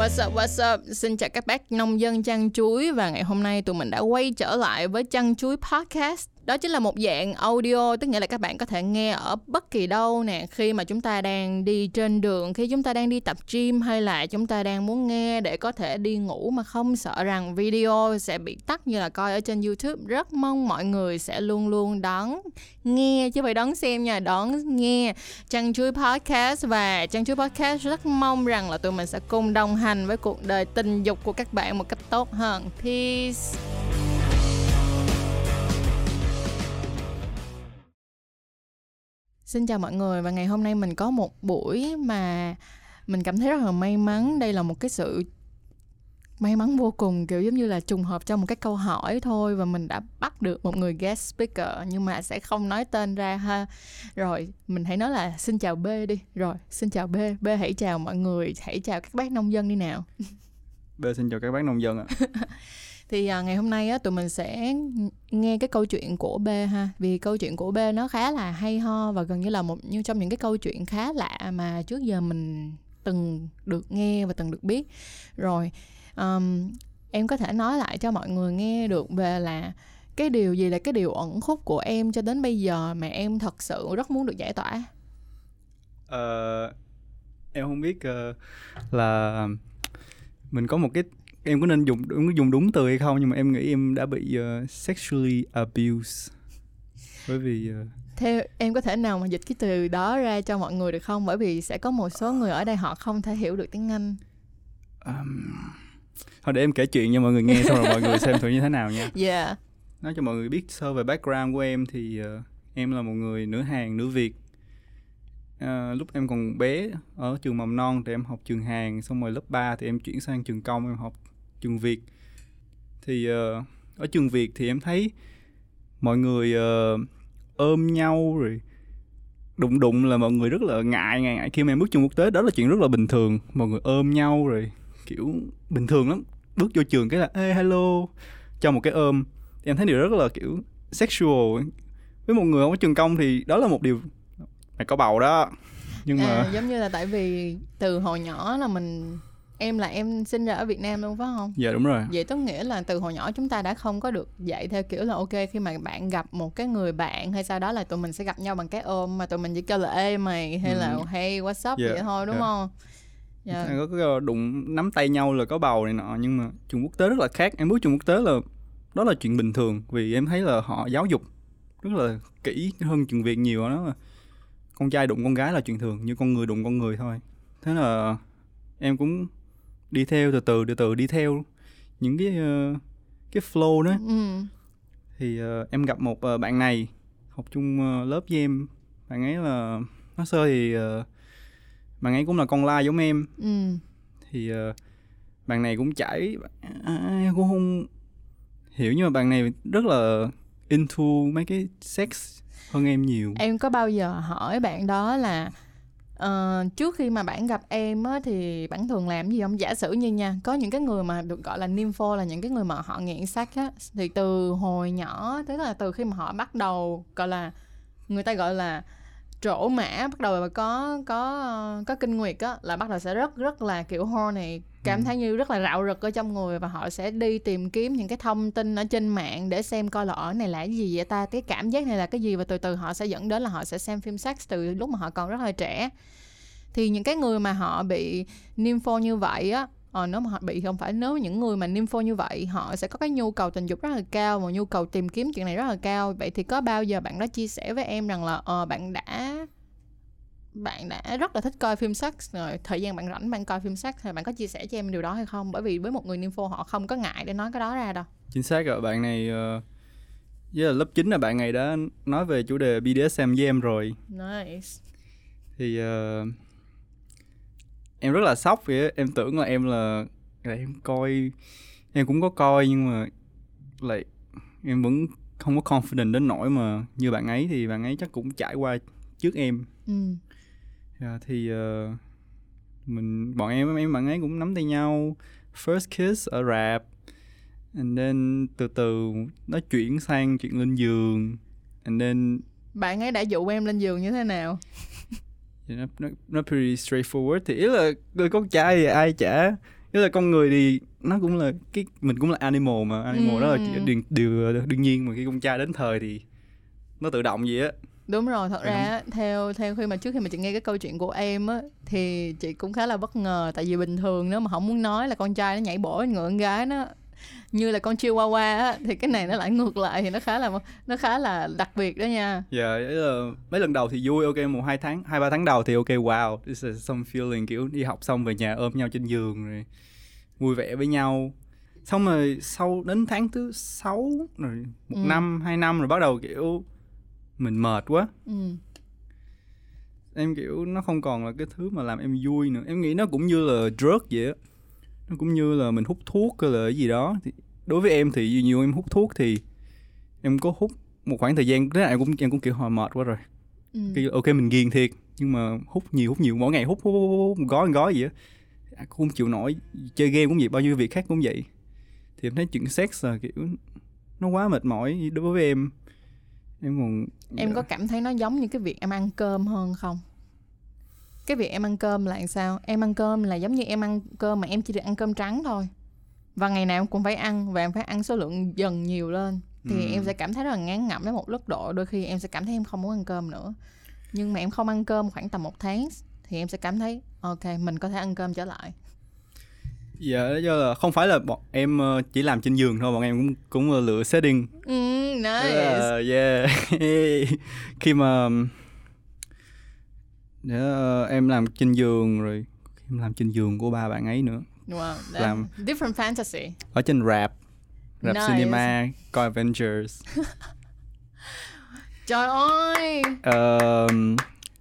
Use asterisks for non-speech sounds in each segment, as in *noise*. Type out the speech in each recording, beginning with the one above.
What's up, what's up? Xin chào các bác nông dân chăn chuối và ngày hôm nay tụi mình đã quay trở lại với chăn chuối podcast đó chính là một dạng audio, tức nghĩa là các bạn có thể nghe ở bất kỳ đâu nè, khi mà chúng ta đang đi trên đường, khi chúng ta đang đi tập gym hay là chúng ta đang muốn nghe để có thể đi ngủ mà không sợ rằng video sẽ bị tắt như là coi ở trên youtube. Rất mong mọi người sẽ luôn luôn đón nghe, chứ phải đón xem nha, đón nghe chăn chuối podcast. Và chăn chuối podcast rất mong rằng là tụi mình sẽ cùng đồng hành với cuộc đời tình dục của các bạn một cách tốt hơn. Peace. Xin chào mọi người và ngày hôm nay mình có một buổi mà mình cảm thấy rất là may mắn. Đây là một cái sự may mắn vô cùng kiểu giống như là trùng hợp trong một cái câu hỏi thôi và mình đã bắt được một người guest speaker nhưng mà sẽ không nói tên ra ha. Rồi, mình hãy nói là xin chào B đi. Rồi, xin chào B. B hãy chào mọi người, hãy chào các bác nông dân đi nào. *laughs* B xin chào các bác nông dân ạ. *laughs* thì à, ngày hôm nay á tụi mình sẽ nghe cái câu chuyện của B ha. Vì câu chuyện của B nó khá là hay ho và gần như là một như trong những cái câu chuyện khá lạ mà trước giờ mình từng được nghe và từng được biết. Rồi um, em có thể nói lại cho mọi người nghe được về là cái điều gì là cái điều ẩn khúc của em cho đến bây giờ mà em thật sự rất muốn được giải tỏa? Uh, em không biết uh, là mình có một cái em có nên dùng đúng dùng đúng từ hay không? Nhưng mà em nghĩ em đã bị uh, sexually abused. Bởi vì uh, theo em có thể nào mà dịch cái từ đó ra cho mọi người được không? Bởi vì sẽ có một số người ở đây họ không thể hiểu được tiếng anh. Um, thôi để em kể chuyện cho mọi người nghe xong rồi mọi người xem thử như thế nào nha. *laughs* Yeah. Nói cho mọi người biết sơ về background của em thì uh, em là một người nửa Hàn nửa Việt. À, lúc em còn bé ở trường mầm non thì em học trường Hàn xong rồi lớp 3 thì em chuyển sang trường công em học trường Việt. Thì uh, ở trường Việt thì em thấy mọi người uh, ôm nhau rồi đụng đụng là mọi người rất là ngại ngại ngại. Khi mà em bước trường quốc tế đó là chuyện rất là bình thường. Mọi người ôm nhau rồi kiểu bình thường lắm. Bước vô trường cái là ê hello. Cho một cái ôm. Em thấy điều rất là kiểu sexual với một người không có trường công thì đó là một điều mày có bầu đó. Nhưng mà à, giống như là tại vì từ hồi nhỏ là mình em là em sinh ra ở Việt Nam luôn phải không? Dạ đúng rồi. Vậy có nghĩa là từ hồi nhỏ chúng ta đã không có được dạy theo kiểu là ok khi mà bạn gặp một cái người bạn hay sau đó là tụi mình sẽ gặp nhau bằng cái ôm mà tụi mình chỉ kêu là ê mày hay ừ. là hey what's up yeah. vậy thôi đúng yeah. không? Yeah. Dạ. Có cái đụng nắm tay nhau là có bầu này nọ nhưng mà trường quốc tế rất là khác. Em bước trường quốc tế là đó là chuyện bình thường vì em thấy là họ giáo dục rất là kỹ hơn trường Việt nhiều đó là con trai đụng con gái là chuyện thường như con người đụng con người thôi. Thế là em cũng đi theo từ từ từ từ đi theo. Những cái uh, cái flow đó. Ừ. thì uh, em gặp một uh, bạn này học chung uh, lớp với em. Bạn ấy là nó sơ thì uh, bạn ấy cũng là con la giống em. Ừ. thì uh, bạn này cũng chảy à, em cũng không hiểu. Nhưng mà bạn này rất là into mấy cái sex hơn em nhiều. Em có bao giờ hỏi bạn đó là uh, trước khi mà bạn gặp em á, thì bạn thường làm gì không? Giả sử như nha có những cái người mà được gọi là nympho là những cái người mà họ nghiện sách á thì từ hồi nhỏ tức là từ khi mà họ bắt đầu gọi là người ta gọi là trổ mã bắt đầu mà có có ờ, có kinh nguyệt á là bắt đầu sẽ rất rất là kiểu horny cảm ừ. thấy như rất là rạo rực ở trong người và họ sẽ đi tìm kiếm những cái thông tin ở trên mạng để xem coi là ở này là cái gì vậy ta? Cái cảm giác này là cái gì? Và từ từ họ sẽ dẫn đến là họ sẽ xem phim sex từ lúc mà họ còn rất là trẻ. Thì những cái người mà họ bị nympho như vậy á ờ, nếu mà họ bị không phải nếu những người mà nympho như vậy họ sẽ có cái nhu cầu tình dục rất là cao và nhu cầu tìm kiếm chuyện này rất là cao. Vậy thì có bao giờ bạn đã chia sẻ với em rằng là ờ bạn đã bạn đã rất là thích coi phim sex rồi thời gian bạn rảnh bạn coi phim sex thì bạn có chia sẻ cho em điều đó hay không? Bởi vì với một người nympho họ không có ngại để nói cái đó ra đâu. Chính xác rồi bạn này uh, với là lớp 9 là bạn này đã nói về chủ đề BDSM với em rồi. Nice. Thì uh, em rất là sốc vậy em tưởng là em là, là em coi em cũng có coi nhưng mà lại em vẫn không có confident đến nỗi mà như bạn ấy thì bạn ấy chắc cũng trải qua trước em. Ừ. yeah, thì uh, mình bọn em em bạn ấy cũng nắm tay nhau. First kiss ở rạp and then từ từ nó chuyển sang chuyện lên giường and then bạn ấy đã dụ em lên giường như thế nào? *laughs* Nó, nó, nó pretty straightforward. Thì ý là người con trai thì ai chả. Tức là con người thì nó cũng là cái mình cũng là animal mà. Animal Ừ. đó là điều, điều đương nhiên mà khi con trai đến thời thì nó tự động vậy á đúng rồi thật Ừ. ra theo theo khi mà trước khi mà chị nghe cái câu chuyện của em á thì chị cũng khá là bất ngờ tại vì bình thường nếu mà không muốn nói là con trai nó nhảy bổ người con gái nó như là con chihuahua á thì cái này nó lại ngược lại thì nó khá là nó khá là đặc biệt đó nha Dạ, yeah, mấy lần đầu thì vui, ok, một hai tháng, hai ba tháng đầu thì ok, wow, this is some feeling kiểu đi học xong về nhà ôm nhau trên giường rồi vui vẻ với nhau. Xong rồi sau đến tháng thứ sáu rồi một Ừ. năm, hai năm rồi bắt đầu kiểu mình mệt quá. ừ. Em kiểu nó không còn là cái thứ mà làm em vui nữa. Em nghĩ nó cũng như là drug vậy á. Nó cũng như là mình hút thuốc hay là cái gì đó. Thì đối với em thì nhiều em hút thuốc thì em có hút một khoảng thời gian thế này em cũng em cũng kiểu hồi mệt quá rồi Ừ. cái ok mình ghiền thiệt nhưng mà hút nhiều hút nhiều mỗi ngày hút hút, hút, hút, hút một gói một gói gì á À, không chịu nổi chơi game cũng vậy bao nhiêu việc khác cũng vậy thì em thấy chuyện sex là kiểu nó quá mệt mỏi đối với em em còn em có cảm thấy nó giống như cái việc em ăn cơm hơn không? Cái việc em ăn cơm là sao? Em ăn cơm là giống như em ăn cơm mà em chỉ được ăn cơm trắng thôi. Và ngày nào em cũng phải ăn và em phải ăn số lượng dần nhiều lên. Thì Ừ. em sẽ cảm thấy rất là ngán ngẩm đến một mức độ đôi khi em sẽ cảm thấy em không muốn ăn cơm nữa. Nhưng mà em không ăn cơm khoảng tầm một tháng thì em sẽ cảm thấy ok mình có thể ăn cơm trở lại dạ đó do là không phải là bọn em ờ, chỉ làm trên giường thôi bọn em cũng cũng ờ, lựa setting. Tức nice. Là, yeah. *laughs* Khi mà để, ờ, em làm trên giường rồi em làm trên giường của ba bạn ấy nữa. Wow, làm- different fantasy. ở trên rap rap Nice. cinema coi Avengers. *laughs* Trời ơi! Ờ,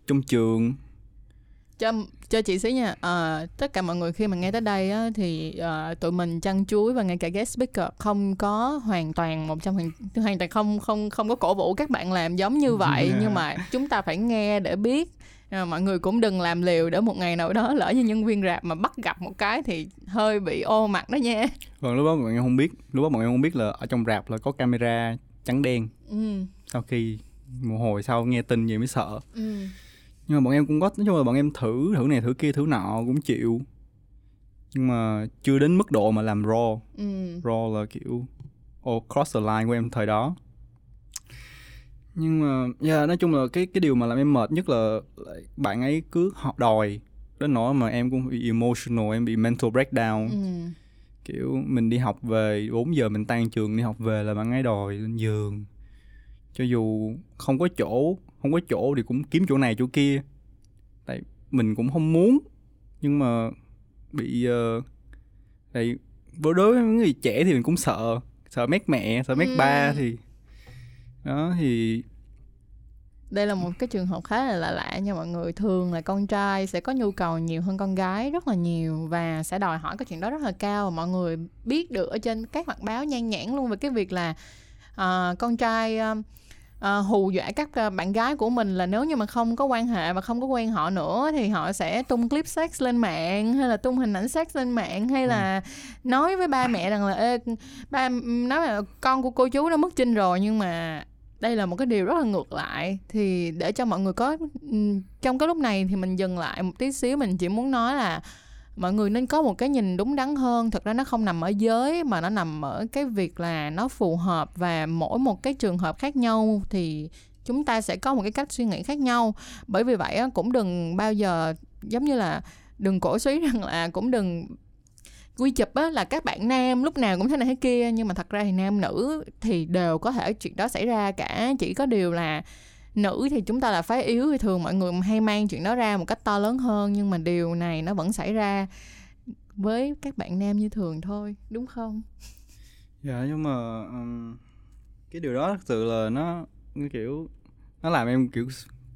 trong trường. Cho cho chị xíu nha. Ờ, tất cả mọi người khi mà nghe tới đây á, thì ờ, tụi mình chăn chuối và ngay cả guest speaker không có hoàn toàn một trăm hoàn toàn không không không có cổ vũ các bạn làm giống như vậy. Yeah. nhưng mà chúng ta phải nghe để biết. Ờ, mọi người cũng đừng làm liều để một ngày nào đó lỡ như nhân viên rạp mà bắt gặp một cái thì hơi bị ô mặt đó nha. Vâng lúc đó bọn em không biết lúc đó bọn em không biết là ở trong rạp là có camera trắng đen. Ừ, sau khi một hồi sau nghe tin gì mới sợ. Ừ. nhưng mà bọn em cũng có nói chung là bọn em thử thử này thử kia thử nọ cũng chịu. Nhưng mà chưa đến mức độ mà làm raw. Ừ. raw là kiểu oh, cross the line của em thời đó. Nhưng mà yeah, nói chung là cái cái điều mà làm em mệt nhất là bạn ấy cứ họ đòi. Đến nỗi mà em cũng bị emotional em bị mental breakdown. Ừ. kiểu mình đi học về 4 giờ mình tan trường đi học về là bạn ấy đòi lên giường. Cho dù không có chỗ không có chỗ thì cũng kiếm chỗ này chỗ kia. Tại mình cũng không muốn nhưng mà bị uh, tại đối với những người trẻ thì mình cũng sợ sợ mét mẹ sợ mét Ừ. ba thì đó thì đây là một cái trường hợp khá là lạ lạ nha mọi người. Thường là con trai sẽ có nhu cầu nhiều hơn con gái rất là nhiều và sẽ đòi hỏi cái chuyện đó rất là cao. Mọi người biết được ở trên các mặt báo nhan nhản luôn về cái việc là à, con trai à, à, hù dọa các à, bạn gái của mình là nếu như mà không có quan hệ và không có quen họ nữa thì họ sẽ tung clip sex lên mạng hay là tung hình ảnh sex lên mạng hay là nói với ba mẹ rằng là Ê, ba nói là con của cô chú nó mất trinh rồi nhưng mà đây là một cái điều rất là ngược lại. Thì để cho mọi người có trong cái lúc này thì mình dừng lại một tí xíu mình chỉ muốn nói là mọi người nên có một cái nhìn đúng đắn hơn. Thật ra nó không nằm ở giới, mà nó nằm ở cái việc là nó phù hợp và mỗi một cái trường hợp khác nhau thì chúng ta sẽ có một cái cách suy nghĩ khác nhau. Bởi vì vậy cũng đừng bao giờ, giống như là, đừng cổ suý *laughs* rằng là cũng đừng quy chụp á, là các bạn nam lúc nào cũng thế này thế kia. Nhưng mà thật ra thì nam nữ thì đều có thể chuyện đó xảy ra cả. Chỉ có điều là nữ thì chúng ta là phái yếu thì thường mọi người hay mang chuyện đó ra một cách to lớn hơn nhưng mà điều này nó vẫn xảy ra với các bạn nam như thường thôi đúng không? Dạ nhưng mà um, cái điều đó thực sự là nó kiểu nó làm em kiểu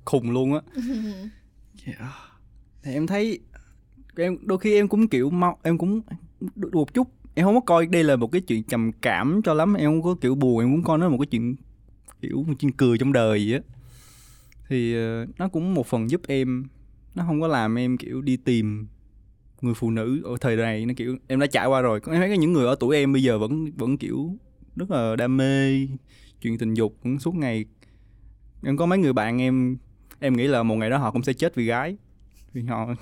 khùng luôn á. *laughs* Dạ. thì em thấy em đôi khi em cũng kiểu mau em cũng một chút em không có coi đây là một cái chuyện trầm cảm cho lắm em không có kiểu buồn em cũng coi nó là một cái chuyện kiểu một chuyện cười trong đời vậy á thì ờ, nó cũng một phần giúp em, nó không có làm em, kiểu, đi tìm người phụ nữ ở thời này, nó kiểu, em đã trải qua rồi. Em thấy có những người ở tuổi em bây giờ vẫn vẫn, kiểu, rất là đam mê chuyện tình dục cũng suốt ngày. Em có mấy người bạn em em nghĩ là một ngày đó họ cũng sẽ chết vì gái. Vì họ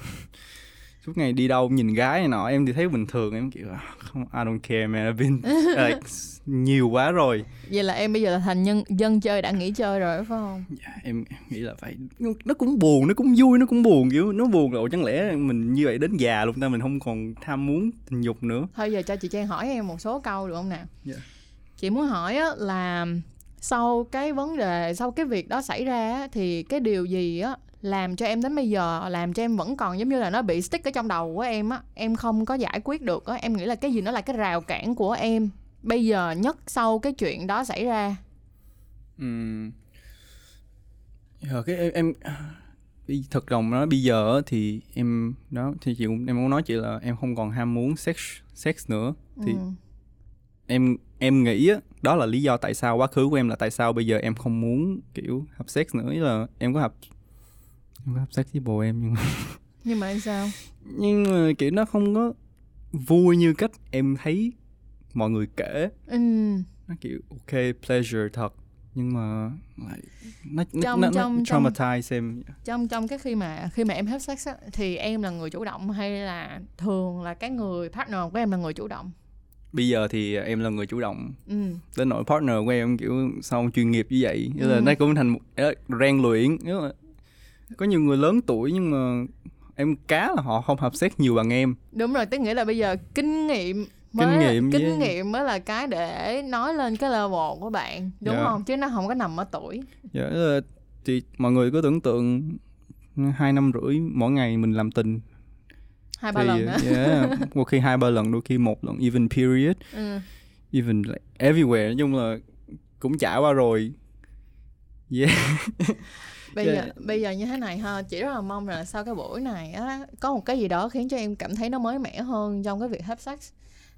suốt ngày đi đâu nhìn gái này nọ em thì thấy bình thường em kiểu "Ah, không I don't care man I've been *laughs* like, nhiều quá rồi. Vậy là em bây giờ là thành nhân dân chơi đã nghỉ chơi rồi phải không? Dạ, em nghĩ là phải nó cũng buồn nó cũng vui nó cũng buồn kiểu nó buồn rồi. Chẳng lẽ mình như vậy đến già luôn ta mình không còn tham muốn tình dục nữa? Thôi giờ cho chị Trang hỏi em một số câu được không nào? Dạ. chị muốn hỏi á, là sau cái vấn đề sau cái việc đó xảy ra á, thì cái điều gì á làm cho em đến bây giờ làm cho em vẫn còn giống như là nó bị stick ở trong đầu của em á. Em không có giải quyết được á. Em nghĩ là cái gì nó là cái rào cản của em. Bây giờ nhất sau cái chuyện đó xảy ra. Giờ cái em, em thật lòng nói bây giờ á thì em đó thì chị cũng em muốn nói chị là em không còn ham muốn sex sex nữa. Thì ừ. em em nghĩ á đó là lý do tại sao quá khứ của em là tại sao bây giờ em không muốn kiểu hợp sex nữa. Ý là em có hợp em hợp sex với bồ em nhưng mà *laughs* nhưng mà sao? Nhưng mà kiểu nó không có vui như cách em thấy mọi người kể. Ừ. nó kiểu ok pleasure thật nhưng mà lại nó nó, Trong- nó, nó trong- trong- traumatize em. trong trong cái khi mà khi mà em have sex á, thì em là người chủ động hay là thường là cái người partner của em là người chủ động? Bây giờ thì em là người chủ động. Ừ. đến nỗi partner của em kiểu sao chuyên nghiệp như vậy? Nghĩa là Ừ. nó cũng thành một rèn luyện có nhiều người lớn tuổi nhưng mà em cá là họ không hợp sex nhiều bằng em. Đúng rồi tức nghĩa là bây giờ kinh nghiệm mới Kinh nghiệm kinh với- nghiệm mới là cái để nói lên cái level của bạn đúng Dạ. không? Chứ nó không có nằm ở tuổi. Dạ, là thì mọi người cứ tưởng tượng hai năm rưỡi mỗi ngày mình làm tình. Hai ba lần yeah, một khi hai ba lần đôi khi một lần even period. *laughs* Ừ. even like everywhere nói chung là cũng trải qua rồi. Yeah *laughs* bây giờ bây giờ như thế này ha chỉ rất là mong là sau cái buổi này á có một cái gì đó khiến cho em cảm thấy nó mới mẻ hơn trong cái việc have sex.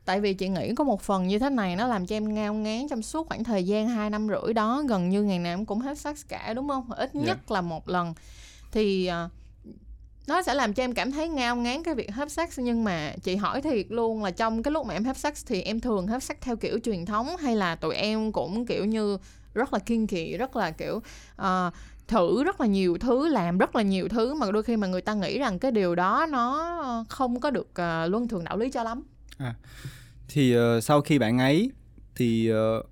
Tại vì chị nghĩ có một phần như thế này nó làm cho em ngao ngán trong suốt khoảng thời gian hai năm rưỡi đó gần như ngày nào em cũng have sex cả đúng không? Ít Dạ. nhất là một lần. Thì à, nó sẽ làm cho em cảm thấy ngao ngán cái việc have sex. Nhưng mà chị hỏi thiệt luôn là trong cái lúc mà em have sex thì em thường have sex theo kiểu truyền thống hay là tụi em cũng kiểu như rất là kiên kỳ rất là kiểu ờ, thử rất là nhiều thứ làm rất là nhiều thứ mà đôi khi mà người ta nghĩ rằng cái điều đó nó không có được ờ, luân thường đạo lý cho lắm thì ờ, sau khi bạn ấy thì uh,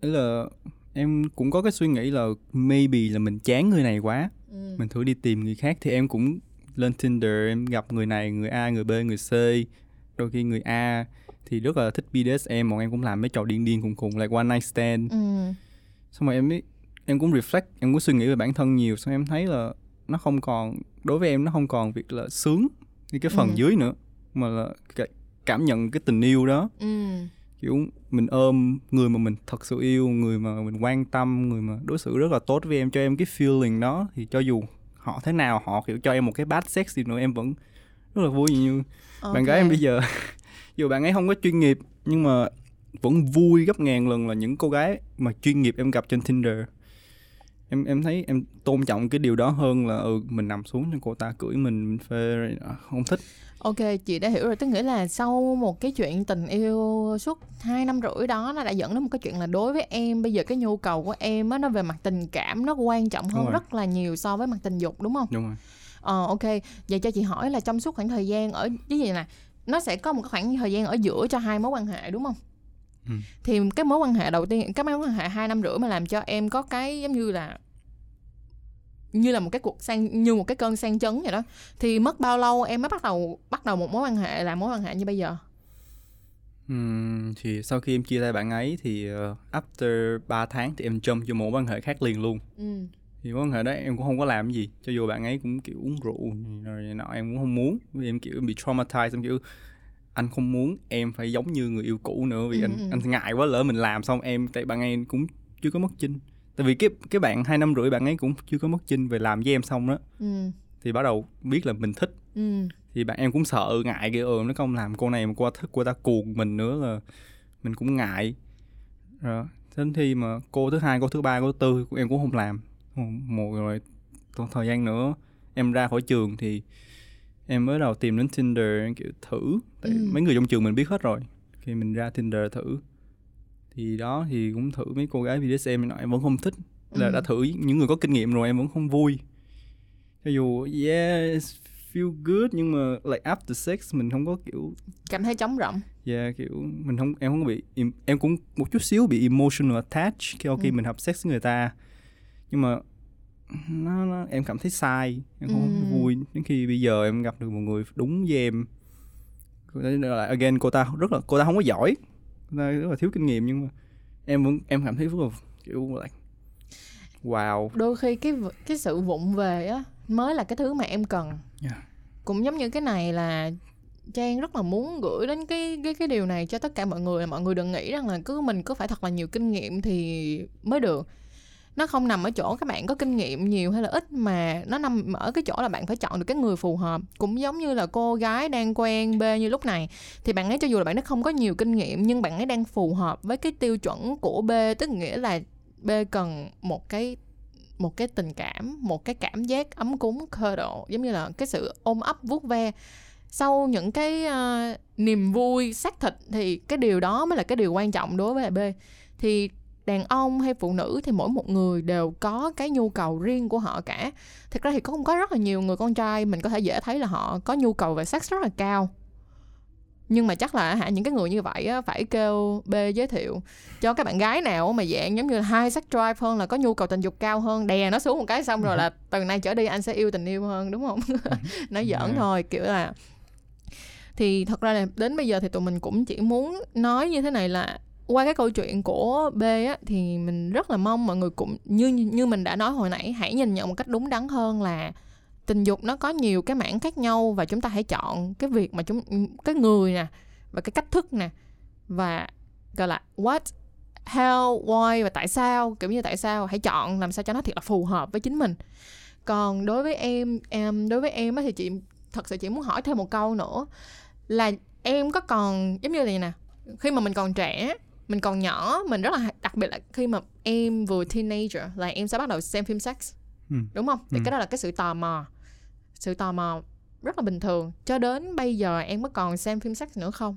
ý là em cũng có cái suy nghĩ là maybe là mình chán người này quá ừ. mình thử đi tìm người khác thì em cũng lên Tinder em gặp người này người A người B người C đôi khi người A thì rất là thích BDSM bọn em cũng làm mấy trò điên điên khùng khùng like one night stand Ừ. xong rồi em mới em cũng reflect em cũng suy nghĩ về bản thân nhiều xong em thấy là nó không còn đối với em nó không còn việc là sướng như cái phần Ừ. dưới nữa mà là cảm nhận cái tình yêu đó Ừ. kiểu mình ôm người mà mình thật sự yêu người mà mình quan tâm người mà đối xử rất là tốt với em cho em cái feeling đó thì cho dù họ thế nào họ kiểu cho em một cái bad sex đi nữa em vẫn rất là vui như bạn gái em bây giờ *laughs* dù bạn ấy không có chuyên nghiệp nhưng mà vẫn vui gấp ngàn lần là những cô gái mà chuyên nghiệp em gặp trên Tinder em em thấy em tôn trọng cái điều đó hơn là ừ mình nằm xuống cho cô ta cưỡi mình mình phê rồi đó, không thích Ok, chị đã hiểu rồi. Tức nghĩa là sau một cái chuyện tình yêu suốt 2 năm rưỡi đó nó đã dẫn đến một cái chuyện là đối với em bây giờ cái nhu cầu của em á nó về mặt tình cảm nó quan trọng hơn rất là nhiều so với mặt tình dục đúng không? đúng rồi Ờ ok, vậy cho chị hỏi là trong suốt khoảng thời gian ở cái gì nè, nó sẽ có một khoảng thời gian ở giữa cho hai mối quan hệ đúng không? Ừ. Thì cái mối quan hệ đầu tiên, cái mối quan hệ hai năm rưỡi mà làm cho em có cái giống như là như là một cái cuộc sang như một cái cơn sang chấn vậy đó thì mất bao lâu em mới bắt đầu bắt đầu một mối quan hệ làm mối quan hệ như bây giờ Ừm, thì sau khi em chia tay bạn ấy thì uh, after 3 tháng thì em jump vô một mối quan hệ khác liền luôn ừ. thì mối quan hệ đó em cũng không có làm gì cho dù bạn ấy cũng kiểu uống rượu rồi nọ em cũng không muốn vì em kiểu bị traumatized em kiểu anh không muốn em phải giống như người yêu cũ nữa vì Ừ, anh ừ. anh ngại quá lỡ mình làm xong em tại bạn ấy cũng chưa có mất chinh tại vì cái cái bạn hai năm rưỡi bạn ấy cũng chưa có mất chinh về làm với em xong đó ừ. Thì bắt đầu biết là mình thích. Ừ. Thì bạn em cũng sợ ngại kiểu ừ nó không làm cô này mà ta thích cô ta cuồng mình nữa là mình cũng ngại. Rồi đến khi mà cô thứ hai cô thứ ba cô thứ tư em cũng không làm. Một rồi thời gian nữa em ra khỏi trường thì em mới đầu tìm đến Tinder kiểu thử. Tại Ừ. mấy người trong trường mình biết hết rồi. Khi mình ra Tinder thử. Thì đó thì cũng thử mấy cô gái BDSM em vẫn không thích. Là Ừ. đã thử những người có kinh nghiệm rồi em vẫn không vui. Cho dù yes feel good nhưng mà like after sex mình không có kiểu cảm thấy trống rỗng. Yeah kiểu mình không em không có bị em, cũng một chút xíu bị emotional attached khi khi Ừ. mình hợp sex với người ta. Nhưng mà nó, nó em cảm thấy sai em không Ừ. vui. Đến khi bây giờ em gặp được một người đúng với em. Lại again cô ta rất là cô ta không có giỏi. Cô ta rất là thiếu kinh nghiệm nhưng mà em vẫn em cảm thấy rất là kiểu like wow. Đôi khi cái cái sự vụng về á mới là cái thứ mà em cần. Yeah. cũng giống như cái này là Trang rất là muốn gửi đến cái cái cái điều này cho tất cả mọi người. Là mọi người đừng nghĩ rằng là cứ mình cứ phải thật là nhiều kinh nghiệm thì mới được nó không nằm ở chỗ các bạn có kinh nghiệm nhiều hay là ít mà nó nằm ở cái chỗ là bạn phải chọn được cái người phù hợp. Cũng giống như là cô gái đang quen B như lúc này thì bạn ấy cho dù là bạn ấy không có nhiều kinh nghiệm nhưng bạn ấy đang phù hợp với cái tiêu chuẩn của B tức nghĩa là B cần một cái một cái tình cảm một cái cảm giác ấm cúng khơ độ giống như là cái sự ôm ấp vuốt ve. Sau những cái uh, niềm vui xác thịt thì cái điều đó mới là cái điều quan trọng đối với lại B. Thì đàn ông hay phụ nữ thì mỗi một người đều có cái nhu cầu riêng của họ cả. Thực ra thì có có rất là nhiều người con trai mình có thể dễ thấy là họ có nhu cầu về sex rất là cao. Nhưng mà chắc là hả những cái người như vậy á, phải kêu B giới thiệu. Cho các bạn gái nào mà dạng giống như là hai sex drive hơn là có nhu cầu tình dục cao hơn đè nó xuống một cái xong rồi là từ nay trở đi anh sẽ yêu tình yêu hơn đúng không? *laughs* Nói giỡn Ừ. thôi kiểu là. Thì thật ra là đến bây giờ thì tụi mình cũng chỉ muốn nói như thế này là qua cái câu chuyện của B á, thì mình rất là mong mọi người cũng, như như mình đã nói hồi nãy, hãy nhìn nhận một cách đúng đắn hơn là tình dục nó có nhiều cái mảng khác nhau và chúng ta hãy chọn cái việc mà chúng, cái người nè và cái cách thức nè và gọi là what, how, why và tại sao, kiểu như tại sao, hãy chọn làm sao cho nó thiệt là phù hợp với chính mình. Còn đối với em em, đối với em á thì chị, thật sự chị muốn hỏi thêm một câu nữa là em có còn, giống như này nè, khi mà mình còn trẻ mình còn nhỏ mình rất là đặc biệt là khi mà em vừa teenager là em sẽ bắt đầu xem phim sex Ừ. đúng không thì Ừ. cái đó là cái sự tò mò sự tò mò rất là bình thường cho đến bây giờ em có còn xem phim sex nữa không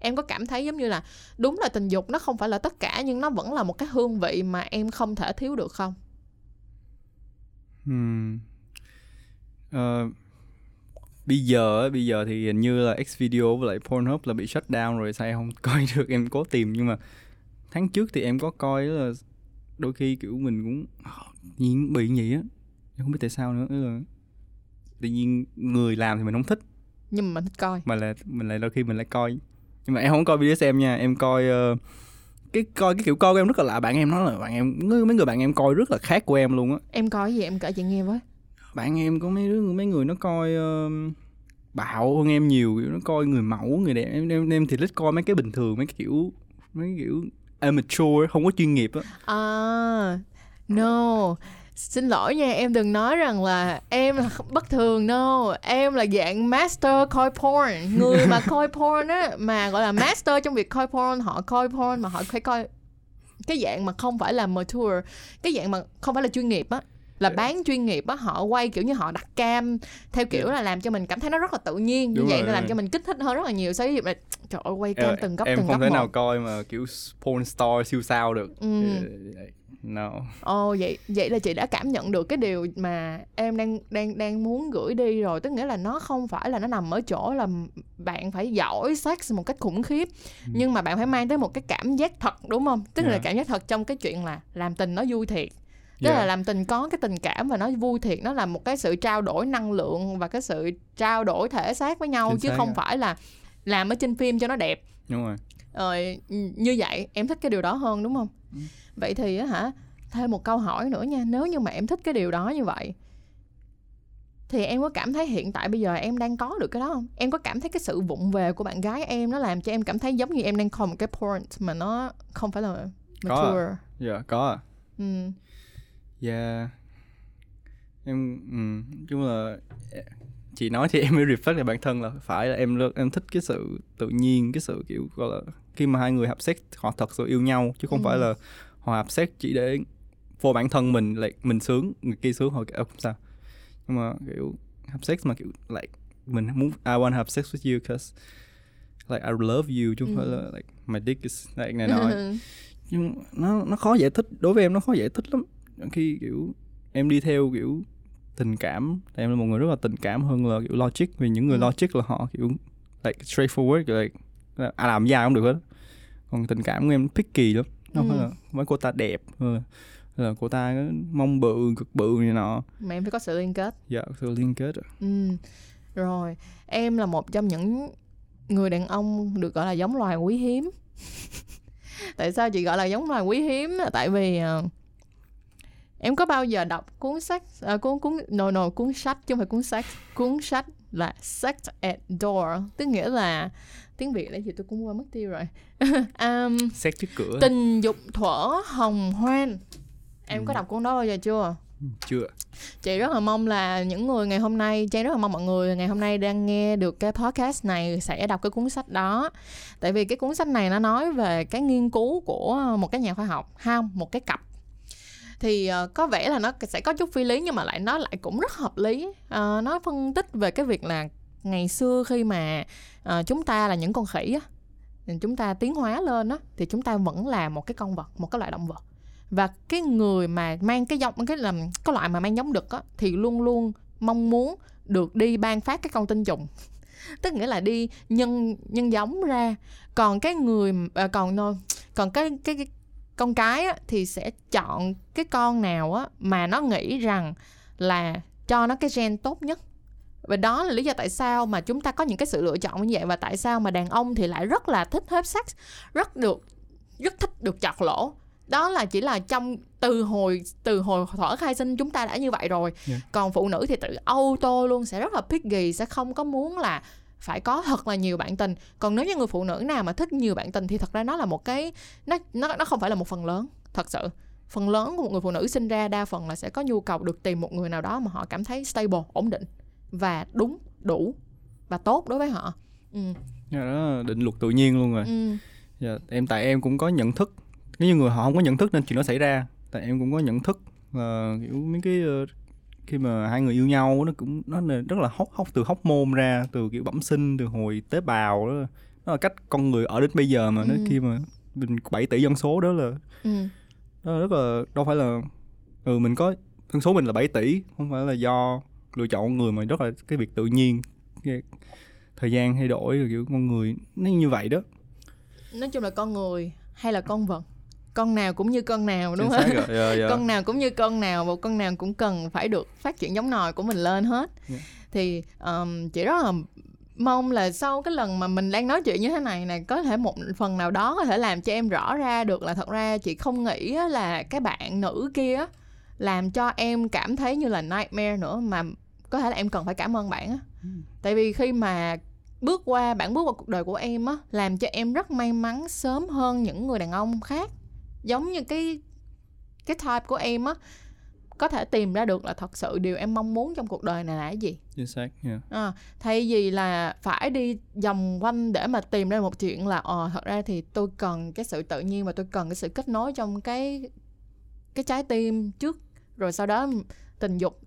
em có cảm thấy giống như là đúng là tình dục nó không phải là tất cả nhưng nó vẫn là một cái hương vị mà em không thể thiếu được không Hmm. Ờ, bây giờ bây giờ thì hình như là Xvideo với lại Pornhub là bị shut down rồi sao em không *laughs* coi được? Em cố tìm nhưng mà tháng trước thì em có coi là đôi khi kiểu mình cũng ờ, nhiên bị vậy á. Em không biết tại sao nữa là tự nhiên người làm thì mình không thích. Nhưng mà mình thích coi. Mà là mình lại đôi khi mình lại coi. Nhưng mà em không coi BDSM nha em coi ờ, cái coi cái kiểu coi của em rất là lạ bạn em nói là bạn em mấy người bạn em coi rất là khác của em luôn á. Em coi gì em kể chị nghe với bạn em có mấy đứa mấy người nó coi ờ, bạo hơn em nhiều kiểu nó coi người mẫu người đẹp em em, em thì thích coi mấy cái bình thường mấy cái kiểu mấy cái kiểu amateur không có chuyên nghiệp á. À no. Xin lỗi nha em đừng nói rằng là em là *laughs* bất thường no. Em là dạng master coi porn. Người mà *laughs* coi porn á mà gọi là master trong việc coi porn họ coi porn mà họ phải coi cái dạng mà không phải là mature cái dạng mà không phải là chuyên nghiệp á là bán chuyên nghiệp á họ quay kiểu như họ đặt cam theo kiểu là làm cho mình cảm thấy nó rất là tự nhiên như Đúng vậy rồi, nó làm cho mình kích thích hơn rất là nhiều so với việc là trời ơi quay cam em, từng góc em từng không góc thể một. nào coi mà kiểu porn star siêu sao được. Ừ. no. Ồ vậy vậy là chị đã cảm nhận được cái điều mà em đang đang đang muốn gửi đi rồi, tức nghĩa là nó không phải là nó nằm ở chỗ là bạn phải giỏi sex một cách khủng khiếp, nhưng mà bạn phải mang tới một cái cảm giác thật đúng không? Tức là cảm giác thật trong cái chuyện là làm tình nó vui thiệt. Tức Yeah. là làm tình có cái tình cảm và nó vui thiệt, nó là một cái sự trao đổi năng lượng và cái sự trao đổi thể xác với nhau Chính chứ không ạ. phải là làm ở trên phim cho nó đẹp. đúng rồi Ờ, như vậy em thích cái điều đó hơn đúng không? Ừ. Vậy thì á hả, thêm một câu hỏi nữa nha, nếu như mà em thích cái điều đó như vậy thì em có cảm thấy hiện tại bây giờ em đang có được cái đó không? Em có cảm thấy cái sự vụng về của bạn gái em nó làm cho em cảm thấy giống như em đang coi một cái porn mà nó không phải là Có à. mature. dạ có à Ừ. dạ em nói chung là chị nói thì *laughs* em mới reflect lại bản thân là phải là em em thích cái sự tự nhiên cái sự kiểu gọi là khi mà hai người hợp sex họ thật sự yêu nhau chứ không Ừ. phải là họ hợp sex chỉ để vô bản thân mình lại mình sướng người kia sướng họ kiểu "Ờ, không sao nhưng mà kiểu hợp sex mà kiểu like mình muốn I want to have sex with you because like I love you chứ không phải Ừ. là like my dick is like này nọ *laughs* nhưng nó nó khó giải thích đối với em nó khó giải thích lắm khi kiểu em đi theo kiểu tình cảm em là một người rất là tình cảm hơn là kiểu logic vì những người Ừ. logic là họ kiểu like straightforward like à, làm dài không được hết còn tình cảm của em picky lắm nó Ừ. là mấy cô ta đẹp là, hay là cô ta có mông bự cực bự này nọ mà em phải có sự liên kết dạ sự liên kết ừ. rồi em là một trong những người đàn ông được gọi là giống loài quý hiếm *laughs* tại sao chị gọi là giống loài quý hiếm là tại vì ờ, em có bao giờ đọc cuốn sách à, cuốn cuốn no no cuốn sách chứ không phải cuốn sách. Cuốn sách là Sex at Door tức nghĩa là tiếng Việt là gì tôi cũng quên mất tiêu rồi. *laughs* Um, xét trước cửa. tình dục thuở hồng hoan em có Ừ. đọc cuốn đó bao giờ chưa? Chưa. Chị rất là mong là những người ngày hôm nay trang rất là mong mọi người ngày hôm nay đang nghe được cái podcast này sẽ đọc cái cuốn sách đó. Tại vì cái cuốn sách này nó nói về cái nghiên cứu của một cái nhà khoa học ha một cái cặp thì ờ, có vẻ là nó sẽ có chút phi lý nhưng mà lại nó lại cũng rất hợp lý. Ờ, nó phân tích về cái việc là ngày xưa khi mà ờ, chúng ta là những con khỉ á chúng ta tiến hóa lên á thì chúng ta vẫn là một cái con vật một cái loại động vật. Và cái người mà mang cái giống cái làm cái loại mà mang giống đực á thì luôn luôn mong muốn được đi ban phát cái con tinh trùng. *laughs* Tức nghĩa là đi nhân nhân giống ra. Còn cái người ờ, còn ờ, còn cái cái, cái con cái á, thì sẽ chọn cái con nào á mà nó nghĩ rằng là cho nó cái gen tốt nhất. Và đó là lý do tại sao mà chúng ta có những cái sự lựa chọn như vậy và tại sao mà đàn ông thì lại rất là thích hết sex rất được rất thích được chọt lỗ. Đó là chỉ là trong từ hồi từ hồi thuở khai sinh chúng ta đã như vậy rồi. Yeah. còn phụ nữ thì tự auto luôn sẽ rất là picky sẽ không có muốn là phải có thật là nhiều bạn tình. Còn nếu như người phụ nữ nào mà thích nhiều bạn tình thì thật ra nó là một cái nó nó nó không phải là một phần lớn thật sự. Phần lớn của một người phụ nữ sinh ra đa phần là sẽ có nhu cầu được tìm một người nào đó mà họ cảm thấy stable ổn định và đúng đủ và tốt đối với họ. Ừ. dạ, đó định luật tự nhiên luôn rồi. Ừ. dạ, em tại em cũng có nhận thức. Nếu như người họ không có nhận thức nên chuyện nó xảy ra tại em cũng có nhận thức là kiểu mấy cái ờ, khi mà hai người yêu nhau nó cũng nó là rất là hóc hóc từ hóc môn ra từ kiểu bẩm sinh từ hồi tế bào đó đó là cách con người ở đến bây giờ mà Ừ. nó khi mà mình 7 tỷ dân số đó là Ừ. đó rất là đâu phải là ừ mình có dân số mình là 7 tỷ không phải là do lựa chọn con người mà rất là cái việc tự nhiên thời gian thay đổi rồi kiểu con người nó như vậy đó nói chung là con người hay là con vật con nào cũng như con nào đúng không? xác rồi, *laughs* dạ, dạ. con nào cũng như con nào và con nào cũng cần phải được phát triển giống nòi của mình lên hết. Yeah. thì um, chị rất là mong là sau cái lần mà mình đang nói chuyện như thế này này có thể một phần nào đó có thể làm cho em rõ ra được là thật ra chị không nghĩ là cái bạn nữ kia làm cho em cảm thấy như là nightmare nữa mà có thể là em cần phải cảm ơn bạn á. Tại vì khi mà bước qua bạn bước vào cuộc đời của em á làm cho em rất may mắn sớm hơn những người đàn ông khác giống như cái cái type của em á có thể tìm ra được là thật sự điều em mong muốn trong cuộc đời này là cái gì chính xác yeah. à, thay vì là phải đi vòng quanh để mà tìm ra một chuyện là ờ thật ra thì tôi cần cái sự tự nhiên và tôi cần cái sự kết nối trong cái cái trái tim trước rồi sau đó tình dục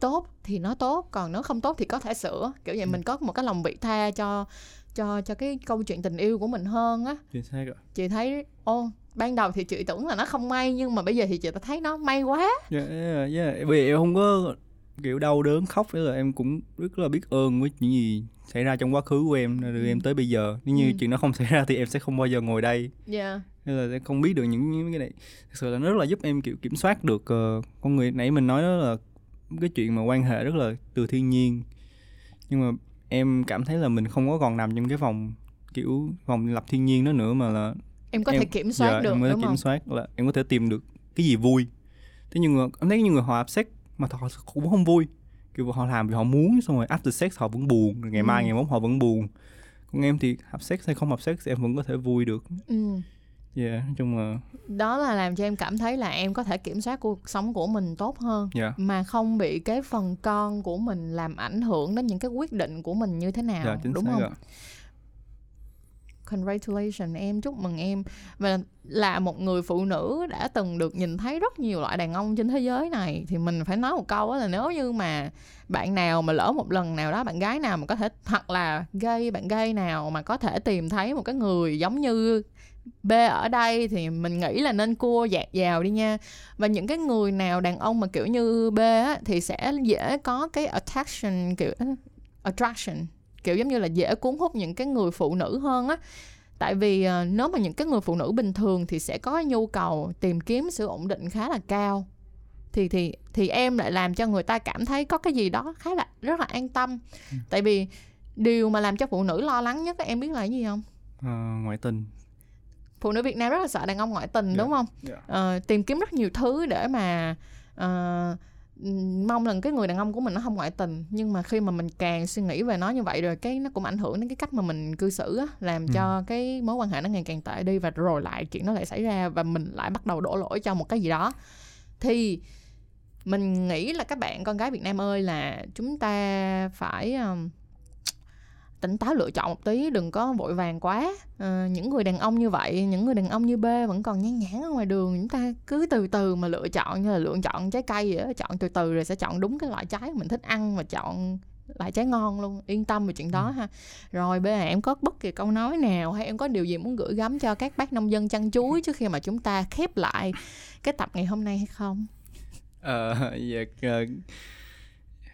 tốt thì nó tốt còn nếu không tốt thì có thể sửa kiểu vậy Ừ. mình có một cái lòng vị tha cho cho cho cái câu chuyện tình yêu của mình hơn á. Chính xác rồi chị thấy ô ban đầu thì chị tưởng là nó không may nhưng mà bây giờ thì chị đã thấy nó may quá. Yeah, yeah, yeah. vì em không có kiểu đau đớn khóc thế là em cũng rất là biết ơn với những gì xảy ra trong quá khứ của em đưa Ừ. em tới bây giờ. Nếu như Ừ. chuyện đó không xảy ra thì em sẽ không bao giờ ngồi đây. Dạ. Nên là sẽ không biết được những, những cái này. Thực sự là nó rất là giúp em kiểu kiểm soát được ờ, con người. Nãy mình nói đó là cái chuyện mà quan hệ rất là từ thiên nhiên. Nhưng mà em cảm thấy là mình không có còn nằm trong cái vòng kiểu vòng lập thiên nhiên đó nữa mà là em có em, thể kiểm soát dạ, được em có thể đúng kiểm không? soát là em có thể tìm được cái gì vui. Thế nhưng mà em thấy những người họ áp sex mà họ cũng không vui. Kiểu họ làm vì họ muốn xong rồi after sex họ vẫn buồn rồi ngày mai Ừ. ngày mốt họ vẫn buồn. Còn em thì hợp sex hay không hợp sex em vẫn có thể vui được. Ừ. dạ nói chung là đó là làm cho em cảm thấy là em có thể kiểm soát cuộc sống của mình tốt hơn. Dạ mà không bị cái phần con của mình làm ảnh hưởng đến những cái quyết định của mình như thế nào dạ chính đúng xác không? rồi. congratulations em chúc mừng em. Và là một người phụ nữ đã từng được nhìn thấy rất nhiều loại đàn ông trên thế giới này thì mình phải nói một câu là nếu như mà bạn nào mà lỡ một lần nào đó bạn gái nào mà có thể hoặc là gay bạn gay nào mà có thể tìm thấy một cái người giống như B ở đây thì mình nghĩ là nên cua dạt vào đi nha. Và những cái người nào đàn ông mà kiểu như B á, thì sẽ dễ có cái attraction kiểu attraction kiểu giống như là dễ cuốn hút những cái người phụ nữ hơn á. Tại vì uh, nếu mà những cái người phụ nữ bình thường thì sẽ có nhu cầu tìm kiếm sự ổn định khá là cao. Thì thì thì em lại làm cho người ta cảm thấy có cái gì đó khá là rất là an tâm. Ừ. tại vì điều mà làm cho phụ nữ lo lắng nhất em biết là cái gì không? À, ngoại tình phụ nữ Việt Nam rất là sợ đàn ông ngoại tình yeah. đúng không yeah. uh, tìm kiếm rất nhiều thứ để mà uh, mong là cái người đàn ông của mình nó không ngoại tình nhưng mà khi mà mình càng suy nghĩ về nó như vậy rồi cái nó cũng ảnh hưởng đến cái cách mà mình cư xử á làm ừ. cho cái mối quan hệ nó ngày càng tệ đi và rồi lại chuyện nó lại xảy ra và mình lại bắt đầu đổ lỗi cho một cái gì đó thì mình nghĩ là các bạn con gái Việt Nam ơi là chúng ta phải um, tỉnh táo lựa chọn một tí đừng có vội vàng quá à, những người đàn ông như vậy những người đàn ông như B vẫn còn nhán nhãn ở ngoài đường chúng ta cứ từ từ mà lựa chọn như là lựa chọn trái cây vậy đó. chọn từ từ rồi sẽ chọn đúng cái loại trái mình thích ăn và chọn lại trái ngon luôn yên tâm về chuyện đó ừ. ha rồi bây giờ em có bất kỳ câu nói nào hay em có điều gì muốn gửi gắm cho các bác nông dân chăn chuối trước khi mà chúng ta khép lại cái tập ngày hôm nay hay không ờ *laughs* dạ uh,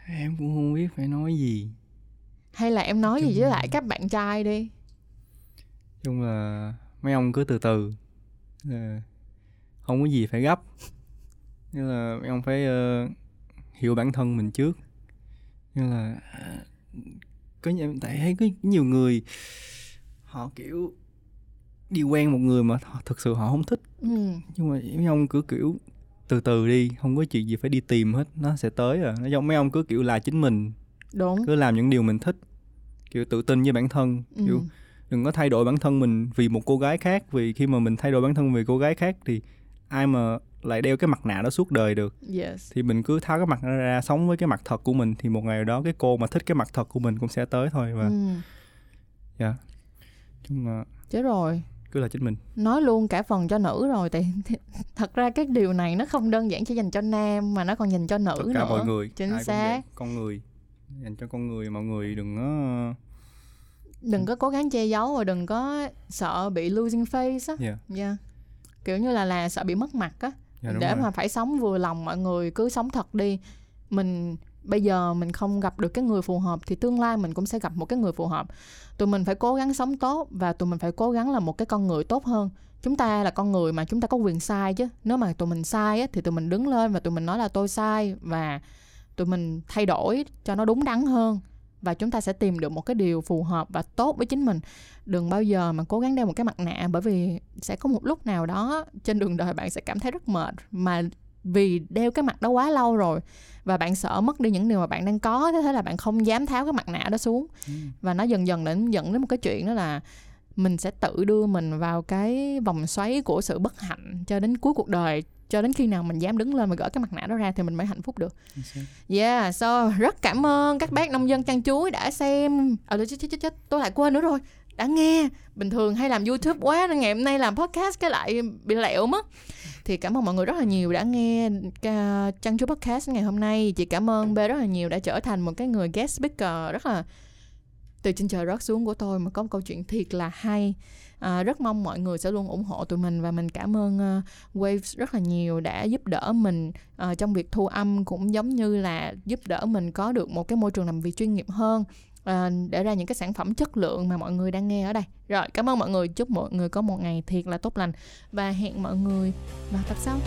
em cũng không biết phải nói gì hay là em nói chung... gì với lại các bạn trai đi? Chung là mấy ông cứ từ từ. Không có gì phải gấp. Như là mấy ông phải uh, hiểu bản thân mình trước. Như là có tại thấy có nhiều người họ kiểu đi quen một người mà thực sự họ không thích. Ừ. nhưng mà mấy ông cứ kiểu từ từ đi không có chuyện gì phải đi tìm hết nó sẽ tới à. Nó giống mấy ông cứ kiểu là chính mình đúng cứ làm những điều mình thích kiểu tự tin với bản thân ừ. kiểu đừng có thay đổi bản thân mình vì một cô gái khác vì khi mà mình thay đổi bản thân vì cô gái khác thì ai mà lại đeo cái mặt nạ đó suốt đời được yes. thì mình cứ tháo cái mặt ra, ra sống với cái mặt thật của mình thì một ngày đó cái cô mà thích cái mặt thật của mình cũng sẽ tới thôi và ừ. dạ yeah. chung là chết rồi cứ là chính mình nói luôn cả phần cho nữ rồi thì *laughs* thật ra cái điều này nó không đơn giản chỉ dành cho nam mà nó còn dành cho nữ Tất cả nữa mọi người chính xác con người dành cho con người mọi người đừng có đừng có cố gắng che giấu và đừng có sợ bị losing face á. Yeah. yeah. kiểu như là là sợ bị mất mặt á. Yeah, để rồi. mà phải sống vừa lòng mọi người cứ sống thật đi. Mình bây giờ mình không gặp được cái người phù hợp thì tương lai mình cũng sẽ gặp một cái người phù hợp. Tụi mình phải cố gắng sống tốt và tụi mình phải cố gắng là một cái con người tốt hơn. Chúng ta là con người mà chúng ta có quyền sai chứ. Nếu mà tụi mình sai á, thì tụi mình đứng lên và tụi mình nói là tôi sai và tụi mình thay đổi cho nó đúng đắn hơn và chúng ta sẽ tìm được một cái điều phù hợp và tốt với chính mình. Đừng bao giờ mà cố gắng đeo một cái mặt nạ bởi vì sẽ có một lúc nào đó trên đường đời bạn sẽ cảm thấy rất mệt. Mà vì đeo cái mặt đó quá lâu rồi và bạn sợ mất đi những điều mà bạn đang có thế thế là bạn không dám tháo cái mặt nạ đó xuống. Ừ. và nó dần dần đến dẫn đến một cái chuyện đó là mình sẽ tự đưa mình vào cái vòng xoáy của sự bất hạnh cho đến cuối cuộc đời cho đến khi nào mình dám đứng lên và gỡ cái mặt nạ đó ra thì mình mới hạnh phúc được. Yeah so rất cảm ơn các bác nông dân chăn chuối đã xem. À chết chết chết chết tôi lại quên nữa rồi. Đã nghe. Bình thường hay làm youtube quá nên ngày hôm nay làm podcast cái lại bị lẹo mất. Thì cảm ơn mọi người rất là nhiều đã nghe chăn chuối podcast ngày hôm nay. Chị cảm ơn b rất là nhiều đã trở thành một cái người guest speaker rất là từ trên trời rớt xuống của tôi mà có một câu chuyện thiệt là hay. À, rất mong mọi người sẽ luôn ủng hộ tụi mình và mình cảm ơn uh, Waves rất là nhiều đã giúp đỡ mình uh, trong việc thu âm cũng giống như là giúp đỡ mình có được một cái môi trường làm việc chuyên nghiệp hơn. À, để ra những cái sản phẩm chất lượng mà mọi người đang nghe ở đây. Rồi cảm ơn mọi người. Chúc mọi người có một ngày thiệt là tốt lành. Và hẹn mọi người vào tập sau.